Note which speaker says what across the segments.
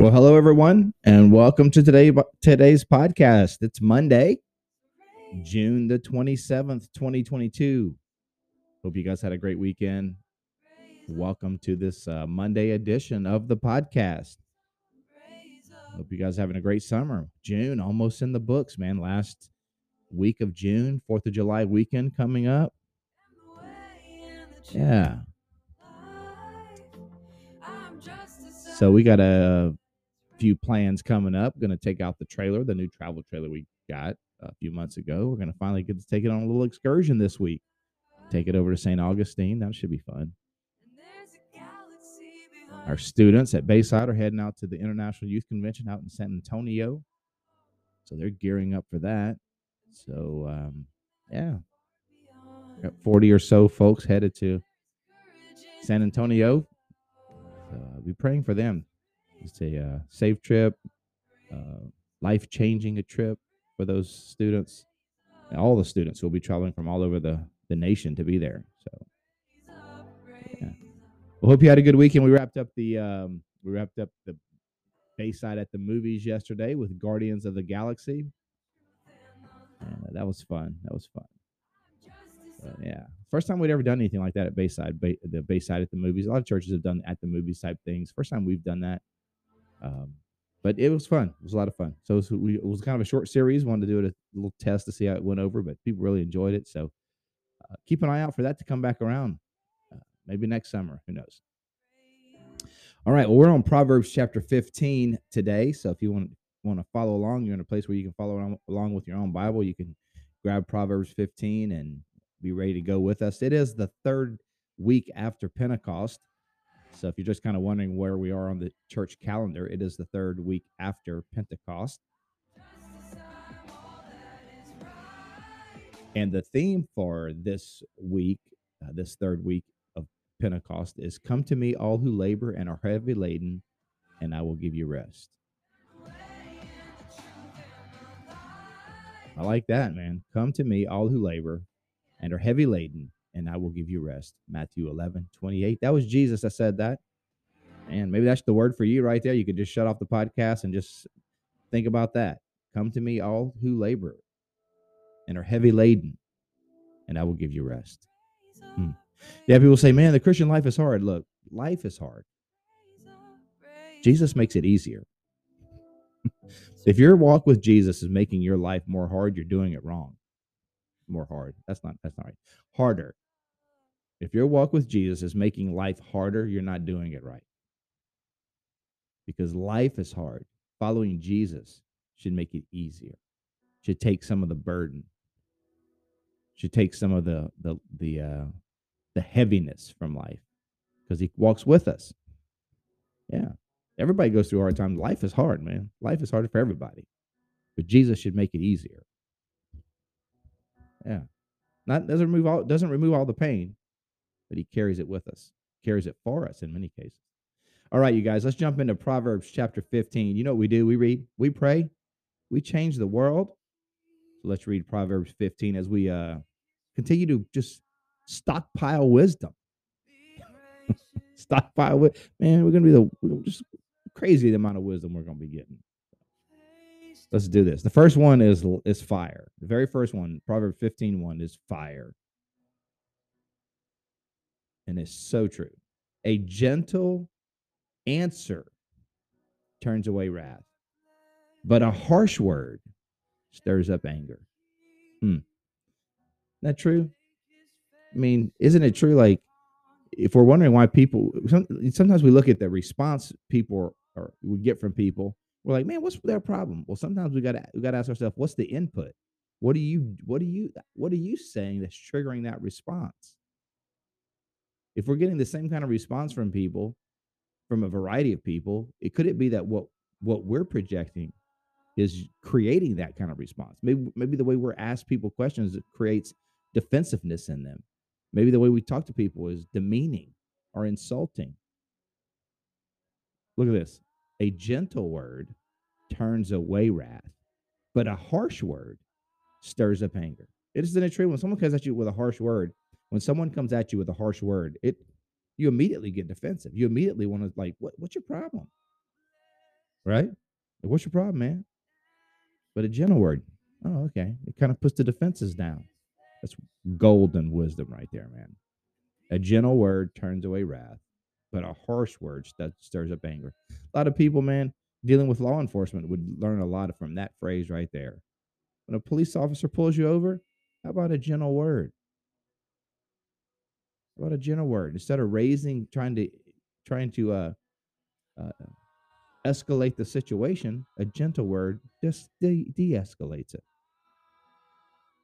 Speaker 1: Well, hello everyone, and welcome to today today's podcast. It's Monday, June the twenty seventh, twenty twenty two. Hope you guys had a great weekend. Welcome to this uh, Monday edition of the podcast. Hope you guys having a great summer. June almost in the books, man. Last week of June, Fourth of July weekend coming up. Yeah. So we got a few plans coming up. Going to take out the trailer, the new travel trailer we got a few months ago. We're going to finally get to take it on a little excursion this week. Take it over to St. Augustine. That should be fun. Our students at Bayside are heading out to the International Youth Convention out in San Antonio. So they're gearing up for that. So, um, yeah. Got 40 or so folks headed to San Antonio. So, uh, be praying for them. It's a uh, safe trip, uh, life changing a trip for those students. And all the students will be traveling from all over the, the nation to be there. So, yeah. Well, hope you had a good weekend. We wrapped up the um, we wrapped up the Bayside at the movies yesterday with Guardians of the Galaxy. That was fun. That was fun. yeah, first time we'd ever done anything like that at Bayside. Bay, the Bayside at the movies. A lot of churches have done at the movies type things. First time we've done that. Um, but it was fun. It was a lot of fun. So it was, we, it was kind of a short series. Wanted to do it a little test to see how it went over, but people really enjoyed it. So uh, keep an eye out for that to come back around. Uh, maybe next summer. Who knows? All right. Well, we're on Proverbs chapter 15 today. So if you want want to follow along, you're in a place where you can follow along with your own Bible. You can grab Proverbs 15 and be ready to go with us. It is the third week after Pentecost. So if you're just kind of wondering where we are on the church calendar, it is the third week after Pentecost. And the theme for this week, uh, this third week of Pentecost, is Come to me, all who labor and are heavy laden, and I will give you rest. I like that, man. Come to me, all who labor and are heavy laden, and I will give you rest. Matthew 11, 28. That was Jesus that said that. And maybe that's the word for you right there. You could just shut off the podcast and just think about that. Come to me, all who labor and are heavy laden, and I will give you rest. Hmm. Yeah, people say, man, the Christian life is hard. Look, life is hard. Jesus makes it easier. if your walk with Jesus is making your life more hard, you're doing it wrong. More hard. That's not that's not right. Harder. If your walk with Jesus is making life harder, you're not doing it right. Because life is hard. Following Jesus should make it easier. Should take some of the burden. Should take some of the the the uh the heaviness from life because he walks with us. Yeah. Everybody goes through a hard time. Life is hard, man. Life is hard for everybody. But Jesus should make it easier. Yeah. Not doesn't remove all doesn't remove all the pain, but he carries it with us. Carries it for us in many cases. All right, you guys, let's jump into Proverbs chapter 15. You know what we do? We read, we pray, we change the world. So let's read Proverbs 15 as we uh continue to just stockpile wisdom. stockpile with man, we're gonna be the just crazy the amount of wisdom we're gonna be getting. Let's do this. The first one is is fire. The very first one, Proverbs 15 1 is fire. And it's so true. A gentle answer turns away wrath, but a harsh word stirs up anger. Hmm. Isn't that true? I mean, isn't it true? Like, if we're wondering why people, sometimes we look at the response people or we get from people, we're like, man, what's their problem? Well, sometimes we got to we got to ask ourselves, what's the input? What are you what are you what are you saying that's triggering that response? If we're getting the same kind of response from people, from a variety of people, it could it be that what what we're projecting is creating that kind of response? Maybe maybe the way we're asked people questions creates defensiveness in them. Maybe the way we talk to people is demeaning or insulting. Look at this. A gentle word turns away wrath, but a harsh word stirs up anger. it isn't it true? When someone comes at you with a harsh word, when someone comes at you with a harsh word, it you immediately get defensive. You immediately want to like, what, what's your problem? Right? What's your problem, man? But a gentle word, oh, okay. It kind of puts the defenses down. That's golden wisdom right there, man. A gentle word turns away wrath, but a harsh word that stirs up anger. A lot of people, man, dealing with law enforcement would learn a lot from that phrase right there. When a police officer pulls you over, how about a gentle word? How about a gentle word instead of raising, trying to, trying to uh, uh, escalate the situation? A gentle word just de- de-escalates it.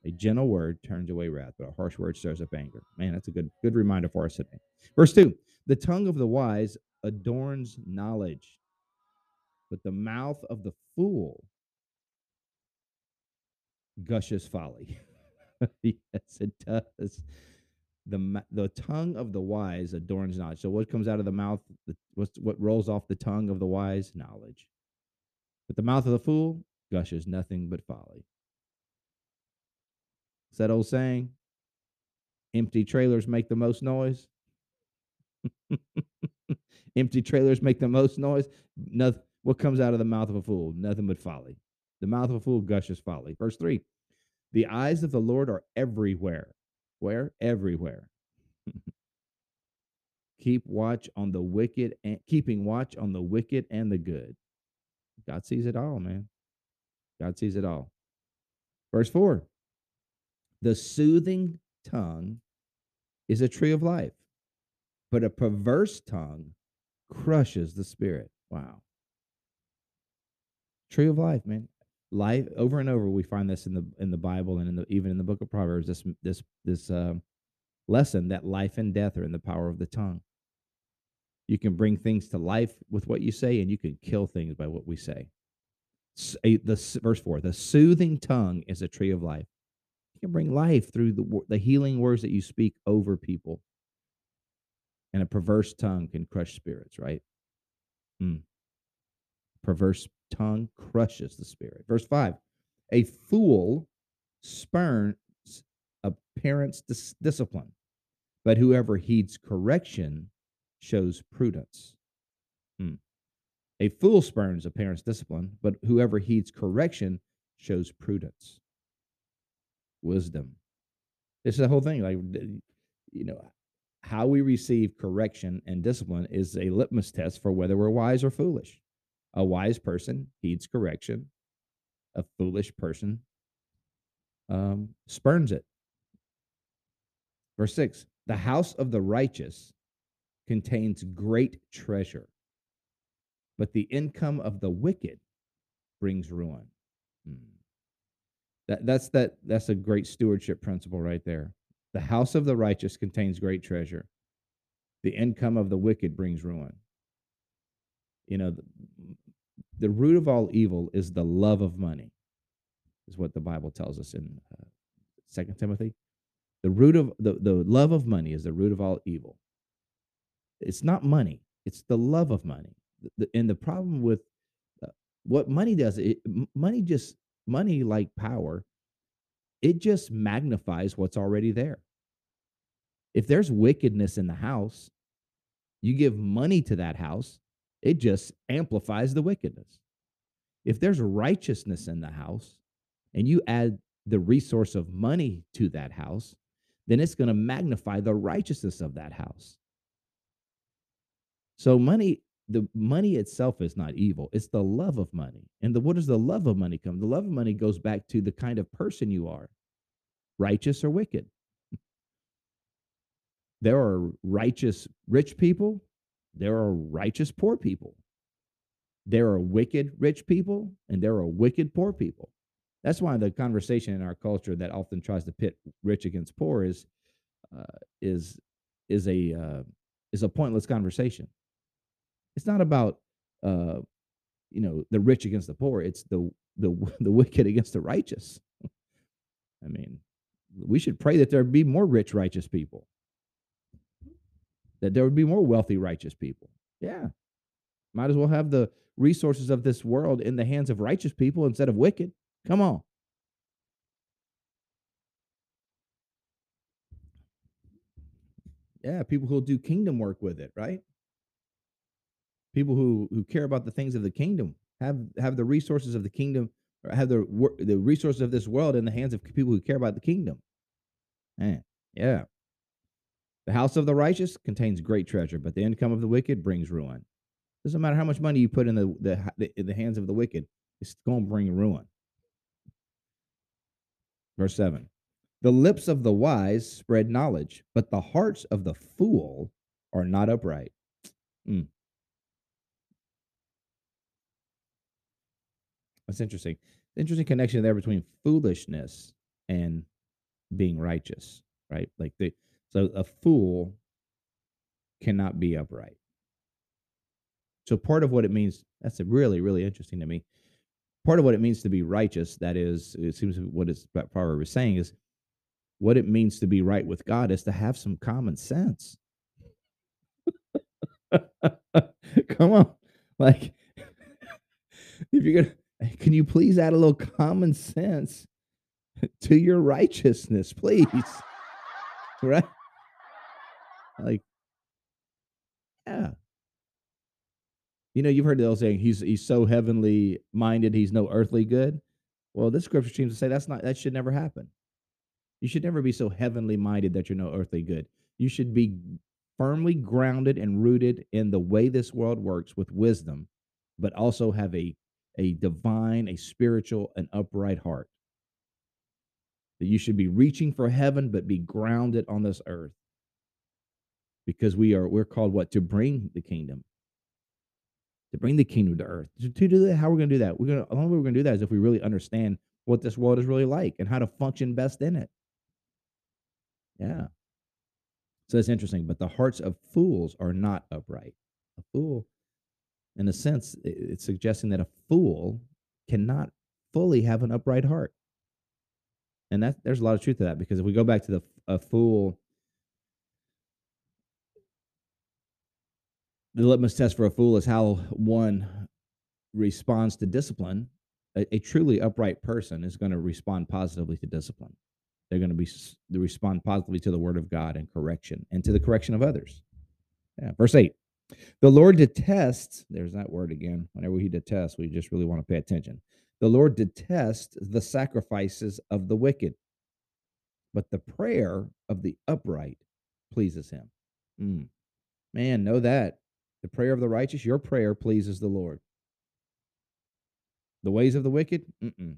Speaker 1: A gentle word turns away wrath, but a harsh word stirs up anger. Man, that's a good good reminder for us today. Verse two: The tongue of the wise adorns knowledge, but the mouth of the fool gushes folly. yes, it does. The the tongue of the wise adorns knowledge. So what comes out of the mouth? The, what's what rolls off the tongue of the wise? Knowledge. But the mouth of the fool gushes nothing but folly. Is that old saying? Empty trailers make the most noise. Empty trailers make the most noise. Nothing, what comes out of the mouth of a fool? Nothing but folly. The mouth of a fool gushes folly. Verse 3 The eyes of the Lord are everywhere. Where? Everywhere. Keep watch on the wicked and keeping watch on the wicked and the good. God sees it all, man. God sees it all. Verse 4 The soothing tongue is a tree of life, but a perverse tongue crushes the spirit. Wow. Tree of life, man. Life over and over we find this in the in the Bible and in the even in the book of Proverbs this this this uh, lesson that life and death are in the power of the tongue. You can bring things to life with what you say and you can kill things by what we say. The verse 4, the soothing tongue is a tree of life. You can bring life through the the healing words that you speak over people. And a perverse tongue can crush spirits, right? Mm. Perverse tongue crushes the spirit. Verse 5 A fool spurns a parent's dis- discipline, but whoever heeds correction shows prudence. Hmm. A fool spurns a parent's discipline, but whoever heeds correction shows prudence. Wisdom. It's the whole thing. Like, you know, how we receive correction and discipline is a litmus test for whether we're wise or foolish. A wise person heeds correction, a foolish person um, spurns it. Verse 6 The house of the righteous contains great treasure, but the income of the wicked brings ruin. Hmm. That, that's that that's a great stewardship principle right there. The house of the righteous contains great treasure. The income of the wicked brings ruin. You know, the, the root of all evil is the love of money, is what the Bible tells us in uh, Second Timothy. The root of the, the love of money is the root of all evil. It's not money; it's the love of money. The, and the problem with uh, what money does, it, money just money like power, it just magnifies what's already there. If there's wickedness in the house, you give money to that house, it just amplifies the wickedness. If there's righteousness in the house and you add the resource of money to that house, then it's going to magnify the righteousness of that house. So money, the money itself is not evil. It's the love of money. And the what does the love of money come? The love of money goes back to the kind of person you are, righteous or wicked. There are righteous rich people, there are righteous poor people. There are wicked rich people, and there are wicked poor people. That's why the conversation in our culture that often tries to pit rich against poor is uh, is is a uh, is a pointless conversation. It's not about uh, you know the rich against the poor. It's the the the wicked against the righteous. I mean, we should pray that there be more rich righteous people. That there would be more wealthy righteous people. Yeah. Might as well have the resources of this world in the hands of righteous people instead of wicked. Come on. Yeah, people who'll do kingdom work with it, right? People who who care about the things of the kingdom have have the resources of the kingdom or have the the resources of this world in the hands of people who care about the kingdom. Man, yeah. The house of the righteous contains great treasure, but the income of the wicked brings ruin. Doesn't matter how much money you put in the the, the, in the hands of the wicked, it's going to bring ruin. Verse 7 The lips of the wise spread knowledge, but the hearts of the fool are not upright. Mm. That's interesting. Interesting connection there between foolishness and being righteous, right? Like the so a fool cannot be upright. So part of what it means that's really really interesting to me. Part of what it means to be righteous, that is, it seems what it's Proverb is saying is what it means to be right with God is to have some common sense. Come on, like if you're gonna can you please add a little common sense to your righteousness, please? right? Like, yeah. You know, you've heard the old saying, he's he's so heavenly minded, he's no earthly good. Well, this scripture seems to say that's not that should never happen. You should never be so heavenly minded that you're no earthly good. You should be firmly grounded and rooted in the way this world works with wisdom, but also have a a divine, a spiritual, an upright heart. That you should be reaching for heaven, but be grounded on this earth. Because we are, we're called what? To bring the kingdom. To bring the kingdom to earth. To, to do that, how we're going to do that? We're going to, the only way we're going to do that is if we really understand what this world is really like and how to function best in it. Yeah. So it's interesting. But the hearts of fools are not upright. A fool in a sense, it's suggesting that a fool cannot fully have an upright heart. And that there's a lot of truth to that because if we go back to the a fool, the litmus test for a fool is how one responds to discipline. A, a truly upright person is going to respond positively to discipline. They're going to be they respond positively to the word of God and correction and to the correction of others. Yeah, verse eight. The Lord detests, there's that word again. Whenever he detests, we just really want to pay attention. The Lord detests the sacrifices of the wicked, but the prayer of the upright pleases him. Mm. Man, know that. The prayer of the righteous, your prayer pleases the Lord. The ways of the wicked, mm-mm.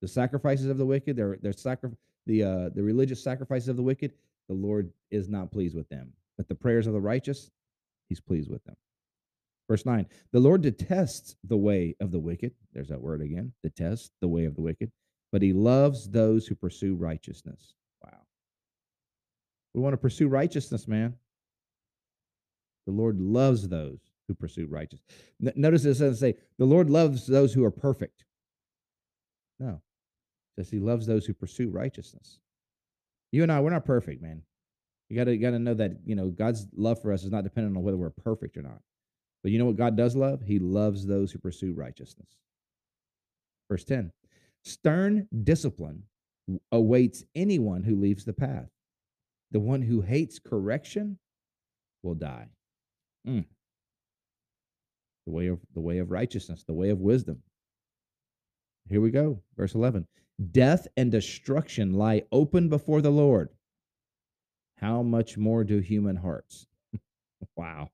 Speaker 1: the sacrifices of the wicked, their their sacri- the uh, the religious sacrifices of the wicked, the Lord is not pleased with them. But the prayers of the righteous, he's pleased with them. Verse 9 The Lord detests the way of the wicked. There's that word again detest the way of the wicked, but he loves those who pursue righteousness. Wow. We want to pursue righteousness, man. The Lord loves those who pursue righteousness. Notice it doesn't say the Lord loves those who are perfect. No, it says he loves those who pursue righteousness. You and I, we're not perfect, man. You gotta you gotta know that you know God's love for us is not dependent on whether we're perfect or not. But you know what God does love? He loves those who pursue righteousness. Verse 10 Stern discipline awaits anyone who leaves the path. The one who hates correction will die. Mm. The way of the way of righteousness, the way of wisdom. Here we go. Verse 11. Death and destruction lie open before the Lord how much more do human hearts? wow.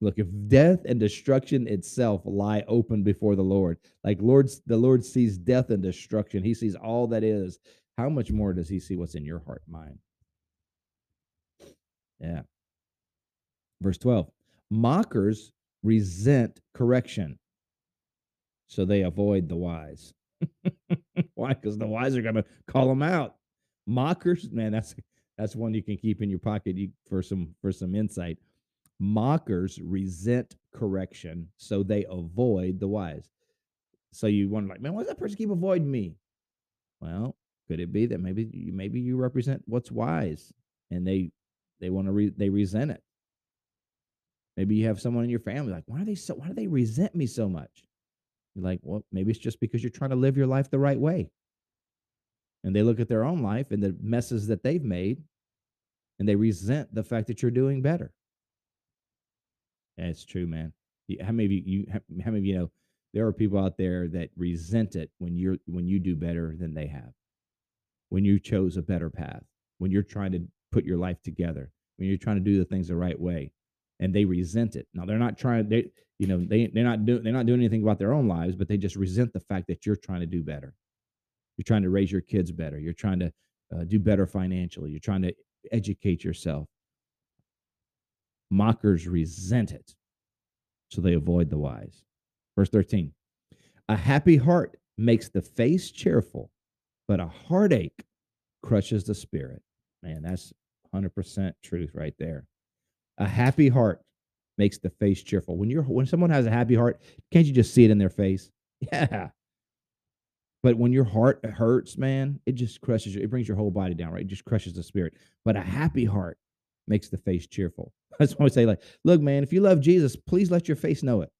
Speaker 1: Look, if death and destruction itself lie open before the Lord, like Lord's the Lord sees death and destruction, he sees all that is. How much more does he see what's in your heart mind? Yeah. Verse 12. Mockers resent correction, so they avoid the wise. Why? Because the wise are going to call them out. Mockers, man, that's That's one you can keep in your pocket for some for some insight. Mockers resent correction, so they avoid the wise. So you wonder, like, man, why does that person keep avoiding me? Well, could it be that maybe you maybe you represent what's wise, and they they want to re, they resent it. Maybe you have someone in your family like, why are they so why do they resent me so much? You're like, well, maybe it's just because you're trying to live your life the right way. And they look at their own life and the messes that they've made, and they resent the fact that you're doing better. That's true, man. How many of you, you how many of you know there are people out there that resent it when you're when you do better than they have, when you chose a better path, when you're trying to put your life together, when you're trying to do the things the right way, and they resent it. Now they're not trying they you know they they're not doing they're not doing anything about their own lives, but they just resent the fact that you're trying to do better. You're trying to raise your kids better. You're trying to uh, do better financially. You're trying to educate yourself. Mockers resent it, so they avoid the wise. Verse 13 A happy heart makes the face cheerful, but a heartache crushes the spirit. Man, that's 100% truth right there. A happy heart makes the face cheerful. When you're when someone has a happy heart, can't you just see it in their face? Yeah. But when your heart hurts, man, it just crushes you. It brings your whole body down, right? It just crushes the spirit. But a happy heart makes the face cheerful. That's why I say, like, look, man, if you love Jesus, please let your face know it.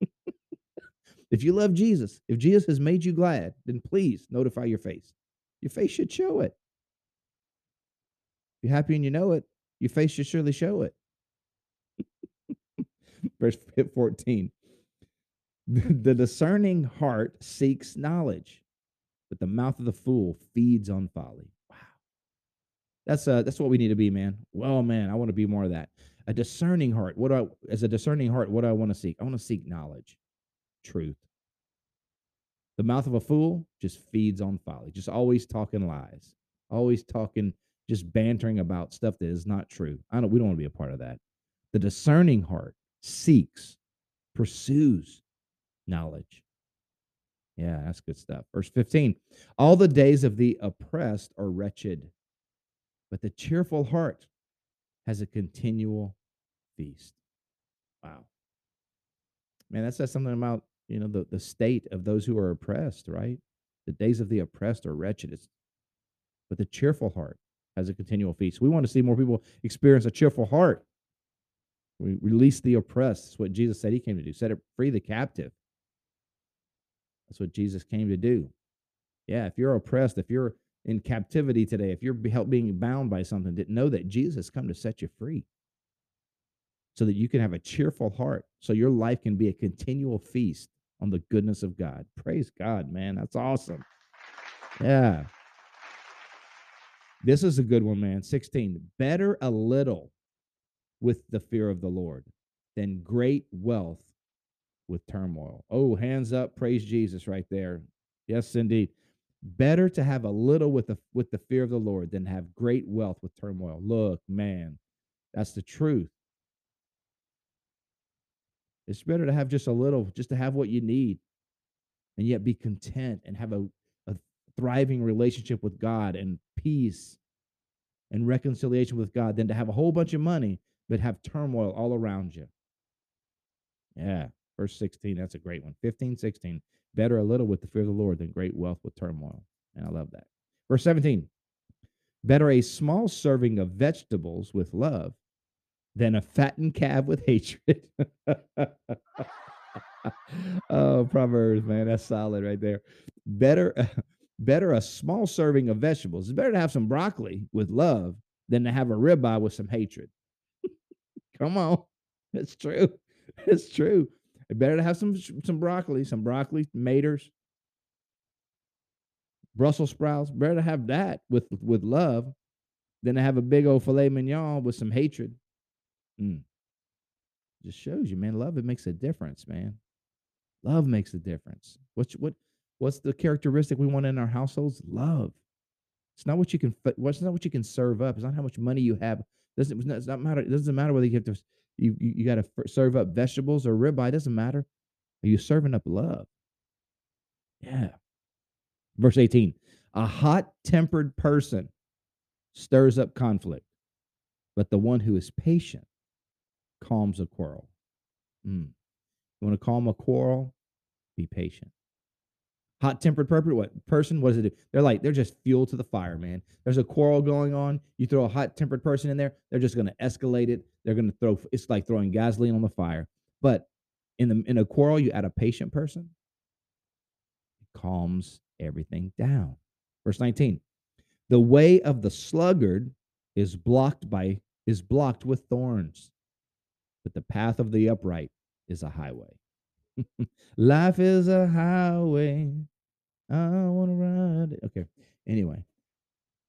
Speaker 1: if you love Jesus, if Jesus has made you glad, then please notify your face. Your face should show it. If you're happy and you know it, your face should surely show it. Verse 14 The discerning heart seeks knowledge, but the mouth of the fool feeds on folly. Wow. That's uh that's what we need to be, man. Well, man, I want to be more of that. A discerning heart. What do I as a discerning heart, what do I want to seek? I want to seek knowledge, truth. The mouth of a fool just feeds on folly, just always talking lies, always talking, just bantering about stuff that is not true. I don't we don't want to be a part of that. The discerning heart seeks, pursues knowledge. Yeah, that's good stuff. Verse 15 All the days of the oppressed are wretched, but the cheerful heart has a continual feast. Wow. Man, that says something about, you know, the, the state of those who are oppressed, right? The days of the oppressed are wretched. It's, but the cheerful heart has a continual feast. We want to see more people experience a cheerful heart. We release the oppressed. That's what Jesus said he came to do. Set it free the captive. That's what Jesus came to do. Yeah, if you're oppressed, if you're in captivity today, if you're being bound by something, didn't know that Jesus come to set you free so that you can have a cheerful heart, so your life can be a continual feast on the goodness of God. Praise God, man. That's awesome. Yeah. This is a good one, man. 16. Better a little with the fear of the Lord than great wealth with turmoil. Oh, hands up, praise Jesus right there. Yes, indeed. Better to have a little with the with the fear of the Lord than have great wealth with turmoil. Look, man, that's the truth. It's better to have just a little, just to have what you need, and yet be content and have a, a thriving relationship with God and peace and reconciliation with God than to have a whole bunch of money but have turmoil all around you. Yeah. Verse 16, that's a great one. 15, 16. Better a little with the fear of the Lord than great wealth with turmoil. And I love that. Verse 17. Better a small serving of vegetables with love than a fattened calf with hatred. oh, Proverbs, man, that's solid right there. Better, better a small serving of vegetables. It's better to have some broccoli with love than to have a ribeye with some hatred. Come on, it's true. It's true. It's better to have some some broccoli, some broccoli, maters, Brussels sprouts. Better to have that with with love than to have a big old filet mignon with some hatred. Mm. Just shows you, man. Love it makes a difference, man. Love makes a difference. What's what what's the characteristic we want in our households? Love. It's not what you can. What's not what you can serve up. It's not how much money you have. Doesn't it's not matter. It doesn't matter whether you have to. You you, you got to serve up vegetables or ribeye. Doesn't matter. Are you serving up love? Yeah. Verse eighteen. A hot tempered person stirs up conflict, but the one who is patient calms a quarrel. Mm. You want to calm a quarrel? Be patient. Hot tempered person, what person? What does it do? They're like, they're just fuel to the fire, man. There's a quarrel going on. You throw a hot tempered person in there, they're just gonna escalate it. They're gonna throw it's like throwing gasoline on the fire. But in the in a quarrel, you add a patient person, it calms everything down. Verse 19. The way of the sluggard is blocked by is blocked with thorns, but the path of the upright is a highway. Life is a highway. I want to ride it. Okay. Anyway,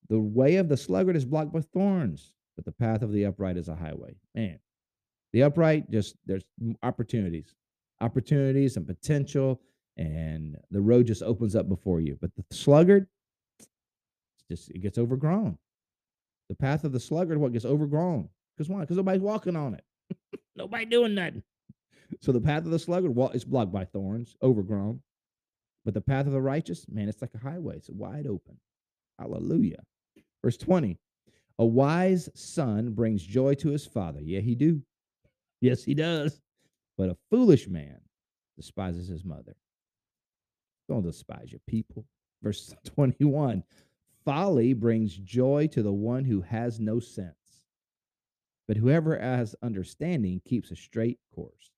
Speaker 1: the way of the sluggard is blocked by thorns, but the path of the upright is a highway. Man, the upright just there's opportunities, opportunities and potential, and the road just opens up before you. But the sluggard, just it gets overgrown. The path of the sluggard, what gets overgrown? Because why? Because nobody's walking on it. Nobody doing nothing. So the path of the sluggard is blocked by thorns, overgrown. But the path of the righteous, man, it's like a highway. It's wide open. Hallelujah. Verse 20. A wise son brings joy to his father. Yeah, he do. Yes, he does. But a foolish man despises his mother. Don't despise your people. Verse 21. Folly brings joy to the one who has no sense. But whoever has understanding keeps a straight course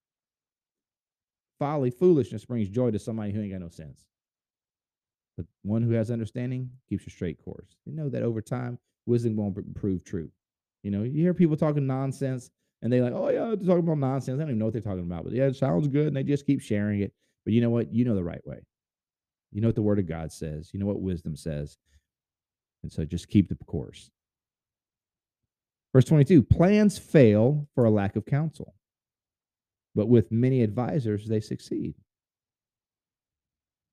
Speaker 1: folly, foolishness brings joy to somebody who ain't got no sense. But one who has understanding keeps a straight course. You know that over time, wisdom won't prove true. You know, you hear people talking nonsense and they're like, oh, yeah, they're talking about nonsense. I don't even know what they're talking about. But yeah, it sounds good. And they just keep sharing it. But you know what? You know the right way. You know what the word of God says. You know what wisdom says. And so just keep the course. Verse 22 plans fail for a lack of counsel but with many advisors, they succeed.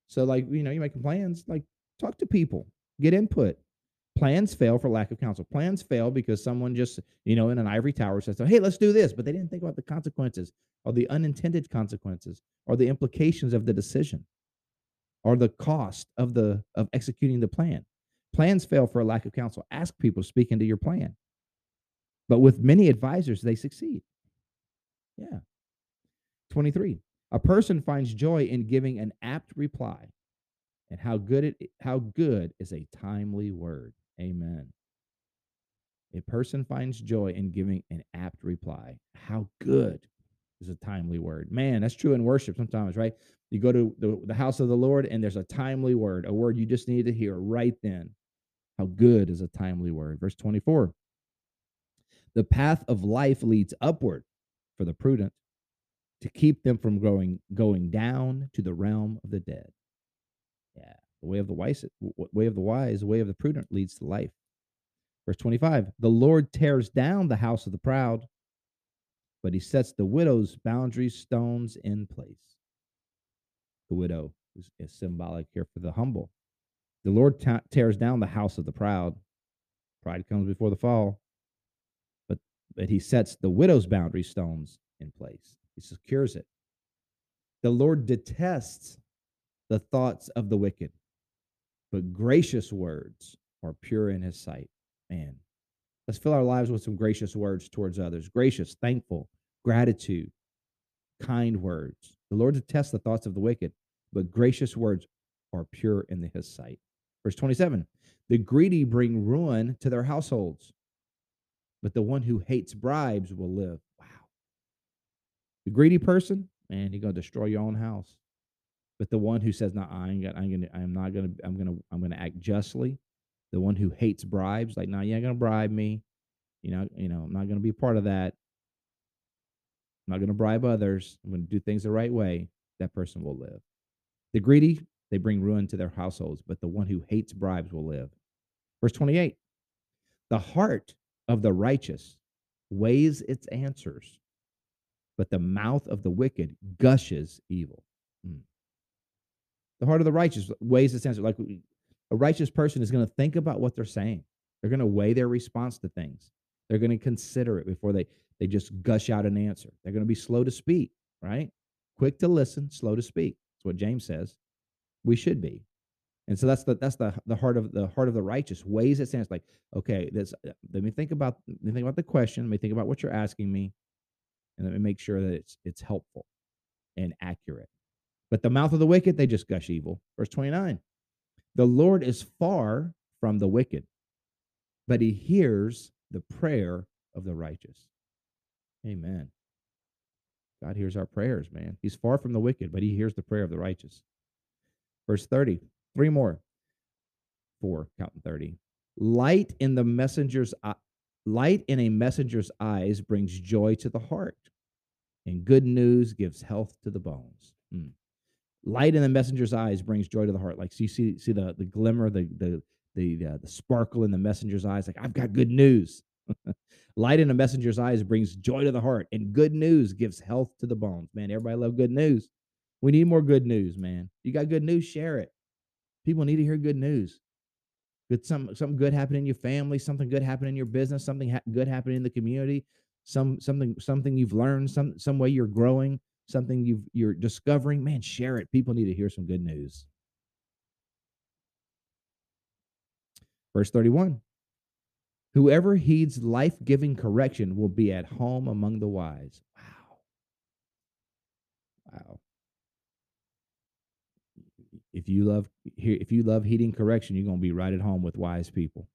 Speaker 1: So, like, you know, you're making plans, like, talk to people, get input. Plans fail for lack of counsel. Plans fail because someone just, you know, in an ivory tower says, hey, let's do this, but they didn't think about the consequences or the unintended consequences or the implications of the decision or the cost of the of executing the plan. Plans fail for a lack of counsel. Ask people to speak into your plan. But with many advisors, they succeed. Yeah. 23. A person finds joy in giving an apt reply. And how good it how good is a timely word. Amen. A person finds joy in giving an apt reply. How good is a timely word. Man, that's true in worship sometimes, right? You go to the, the house of the Lord and there's a timely word, a word you just need to hear right then. How good is a timely word. Verse 24. The path of life leads upward for the prudent, to keep them from going going down to the realm of the dead. Yeah, the way of the wise, way of the wise, the way of the prudent leads to life. Verse 25, the Lord tears down the house of the proud, but he sets the widow's boundary stones in place. The widow is, is symbolic here for the humble. The Lord ta- tears down the house of the proud. Pride comes before the fall. But, but he sets the widow's boundary stones in place. He secures it. The Lord detests the thoughts of the wicked, but gracious words are pure in his sight. Man, let's fill our lives with some gracious words towards others gracious, thankful, gratitude, kind words. The Lord detests the thoughts of the wicked, but gracious words are pure in his sight. Verse 27 The greedy bring ruin to their households, but the one who hates bribes will live. The greedy person, man, you're gonna destroy your own house. But the one who says, "No, I ain't, gonna, I'm gonna, I'm not gonna, I'm gonna, I'm gonna act justly," the one who hates bribes, like, "No, you ain't gonna bribe me," you know, you know, I'm not gonna be part of that. I'm not gonna bribe others. I'm gonna do things the right way. That person will live. The greedy, they bring ruin to their households, but the one who hates bribes will live. Verse 28 The heart of the righteous weighs its answers, but the mouth of the wicked gushes evil. Mm. The heart of the righteous weighs its answer. Like a righteous person is going to think about what they're saying. They're going to weigh their response to things. They're going to consider it before they they just gush out an answer. They're going to be slow to speak, right? Quick to listen, slow to speak. That's what James says. We should be. And so that's the that's the the heart of the heart of the righteous weighs it stands like, okay, this let me think about let me think about the question, let me think about what you're asking me, and let me make sure that it's it's helpful and accurate. But the mouth of the wicked, they just gush evil. Verse 29. The Lord is far from the wicked, but he hears the prayer of the righteous. Amen. God hears our prayers, man. He's far from the wicked, but he hears the prayer of the righteous. Verse 30, three more. Four, counting 30. Light in the messenger's light in a messenger's eyes brings joy to the heart, and good news gives health to the bones. Hmm. Light in the messenger's eyes brings joy to the heart. Like so you see, see the the glimmer, the the the uh, the sparkle in the messenger's eyes. Like I've got good news. Light in a messenger's eyes brings joy to the heart, and good news gives health to the bones. Man, everybody love good news. We need more good news, man. You got good news, share it. People need to hear good news. Good, some something good happening in your family, something good happening in your business, something ha- good happening in the community, some something something you've learned, some some way you're growing, something you've you're discovering. Man, share it. People need to hear some good news. Verse 31 Whoever heeds life giving correction will be at home among the wise. Wow. Wow. If you love if you love heeding correction, you're gonna be right at home with wise people.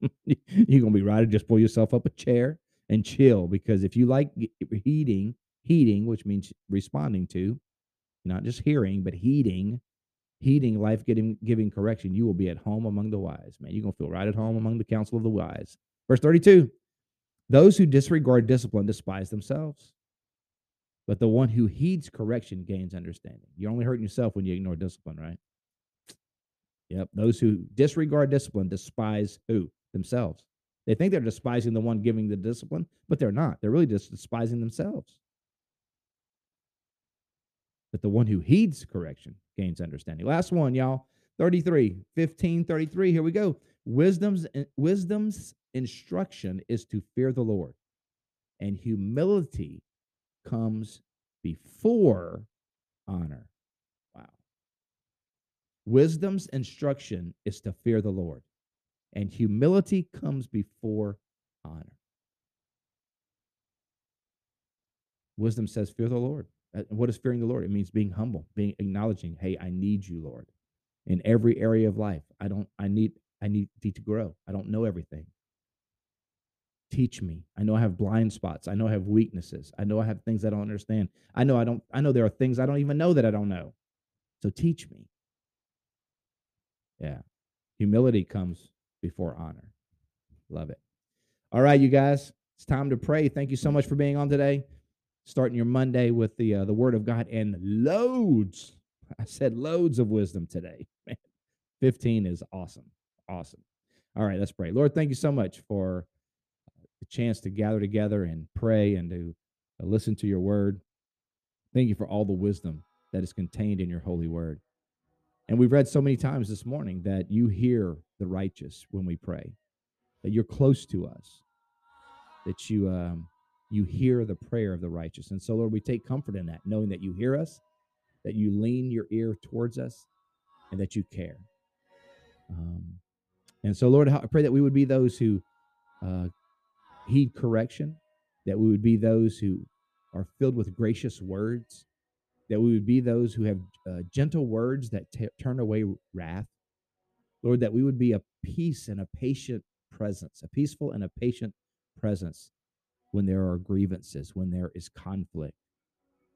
Speaker 1: you're gonna be right. At just pull yourself up a chair and chill because if you like heating, heating, which means responding to, not just hearing, but heating, heating life giving, giving correction, you will be at home among the wise. Man, you're going to feel right at home among the council of the wise. Verse 32 Those who disregard discipline despise themselves, but the one who heeds correction gains understanding. You're only hurting yourself when you ignore discipline, right? Yep. Those who disregard discipline despise who? Themselves. They think they're despising the one giving the discipline, but they're not. They're really just despising themselves. But the one who heeds correction gains understanding. Last one, y'all. 33, 15, 33. Here we go. Wisdom's eh, wisdom's instruction is to fear the Lord, and humility comes before honor. Wow. Wisdom's instruction is to fear the Lord, and humility comes before honor. Wisdom says, Fear the Lord. What is fearing the Lord? It means being humble, being acknowledging, hey, I need you, Lord, in every area of life. I don't, I need, I need to grow. I don't know everything. Teach me. I know I have blind spots. I know I have weaknesses. I know I have things I don't understand. I know I don't, I know there are things I don't even know that I don't know. So teach me. Yeah. Humility comes before honor. Love it. All right, you guys, it's time to pray. Thank you so much for being on today starting your Monday with the uh, the Word of God and loads. I said loads of wisdom today. Man, 15 is awesome. Awesome. All right, let's pray. Lord, thank you so much for the chance to gather together and pray and to uh, listen to your word. Thank you for all the wisdom that is contained in your holy word. And we've read so many times this morning that you hear the righteous when we pray, that you're close to us, that you um, you hear the prayer of the righteous. And so, Lord, we take comfort in that, knowing that you hear us, that you lean your ear towards us, and that you care. Um, and so, Lord, I pray that we would be those who uh, heed correction, that we would be those who are filled with gracious words, that we would be those who have uh, gentle words that t- turn away wrath. Lord, that we would be a peace and a patient presence, a peaceful and a patient presence when there are grievances, when there is conflict.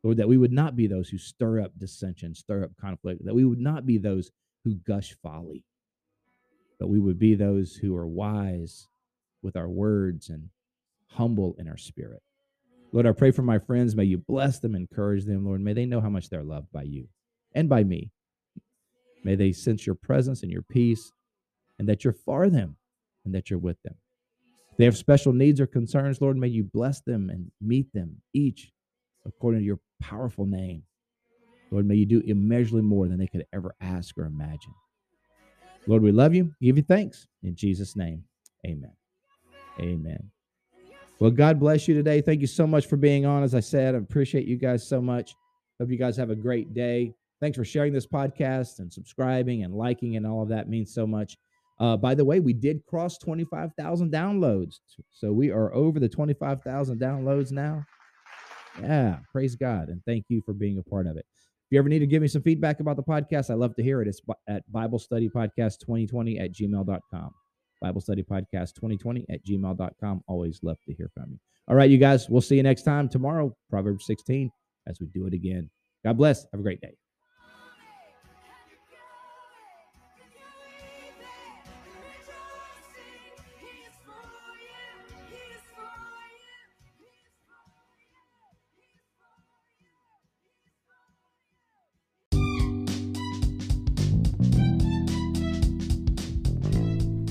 Speaker 1: Lord, that we would not be those who stir up dissension, stir up conflict, that we would not be those who gush folly, but we would be those who are wise with our words and humble in our spirit. Lord, I pray for my friends. May you bless them, encourage them, Lord. May they know how much they're loved by you and by me. May they sense your presence and your peace, and that you're for them and that you're with them they have special needs or concerns, Lord, may you bless them and meet them each according to your powerful name. Lord, may you do immeasurably more than they could ever ask or imagine. Lord, we love you. Give you thanks. In Jesus' name, amen. Amen. Well, God bless you today. Thank you so much for being on. As I said, I appreciate you guys so much. Hope you guys have a great day. Thanks for sharing this podcast and subscribing and liking and all of that means so much. Uh, by the way, we did cross 25,000 downloads. So we are over the 25,000 downloads now. Yeah, praise God. And thank you for being a part of it. If you ever need to give me some feedback about the podcast, I love to hear it. It's at Bible Study Podcast 2020 at gmail.com. Bible Study Podcast 2020 at gmail.com. Always love to hear from you. All right, you guys, we'll see you next time tomorrow, Proverbs 16, as we do it again. God bless. Have a great day.